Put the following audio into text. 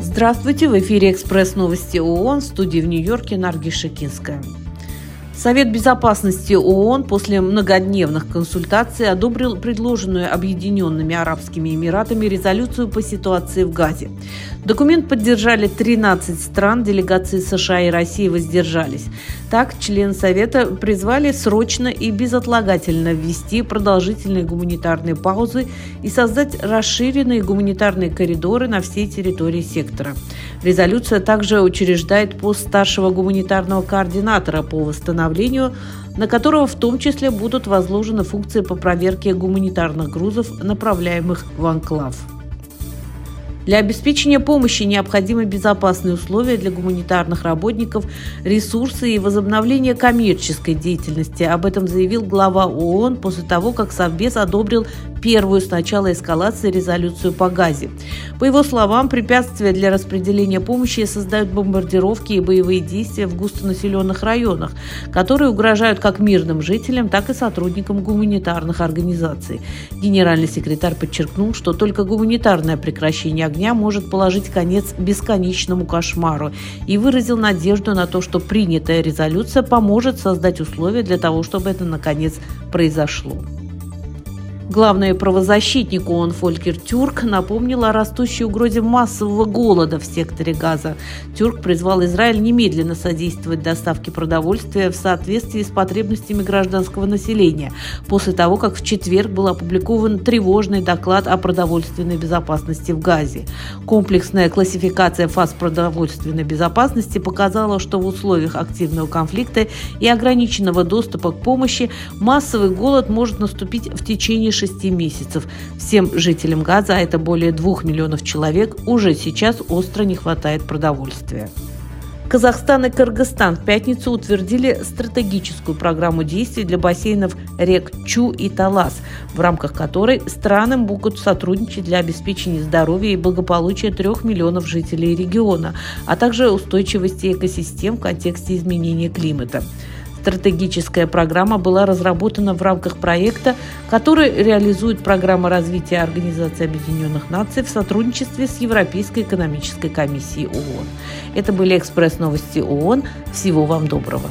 Здравствуйте! В эфире «Экспресс новости ООН» в студии в Нью-Йорке Нарги Шикинская. Совет безопасности ООН после многодневных консультаций одобрил предложенную Объединенными Арабскими Эмиратами резолюцию по ситуации в Газе. Документ поддержали 13 стран, делегации США и России воздержались. Так, члены Совета призвали срочно и безотлагательно ввести продолжительные гуманитарные паузы и создать расширенные гуманитарные коридоры на всей территории сектора. Резолюция также учреждает пост старшего гуманитарного координатора по восстановлению, на которого в том числе будут возложены функции по проверке гуманитарных грузов, направляемых в анклав. Для обеспечения помощи необходимы безопасные условия для гуманитарных работников, ресурсы и возобновления коммерческой деятельности. Об этом заявил глава ООН после того, как Совбез одобрил первую с начала эскалации резолюцию по Газе. По его словам, препятствия для распределения помощи создают бомбардировки и боевые действия в густонаселенных районах, которые угрожают как мирным жителям, так и сотрудникам гуманитарных организаций. Генеральный секретарь подчеркнул, что только гуманитарное прекращение огня может положить конец бесконечному кошмару и выразил надежду на то, что принятая резолюция поможет создать условия для того, чтобы это наконец произошло. Главный правозащитник ООН Фолькер Тюрк напомнил о растущей угрозе массового голода в секторе Газа. Тюрк призвал Израиль немедленно содействовать доставке продовольствия в соответствии с потребностями гражданского населения, после того, как в четверг был опубликован тревожный доклад о продовольственной безопасности в Газе. Комплексная классификация фаз продовольственной безопасности показала, что в условиях активного конфликта и ограниченного доступа к помощи массовый голод может наступить в течение 6 месяцев. Всем жителям Газа, а это более 2 миллионов человек, уже сейчас остро не хватает продовольствия. Казахстан и Кыргызстан в пятницу утвердили стратегическую программу действий для бассейнов рек Чу и Талас, в рамках которой страны могут сотрудничать для обеспечения здоровья и благополучия трех миллионов жителей региона, а также устойчивости экосистем в контексте изменения климата. Стратегическая программа была разработана в рамках проекта, который реализует программа развития Организации Объединенных Наций в сотрудничестве с Европейской экономической комиссией ООН. Это были экспресс-новости ООН. Всего вам доброго.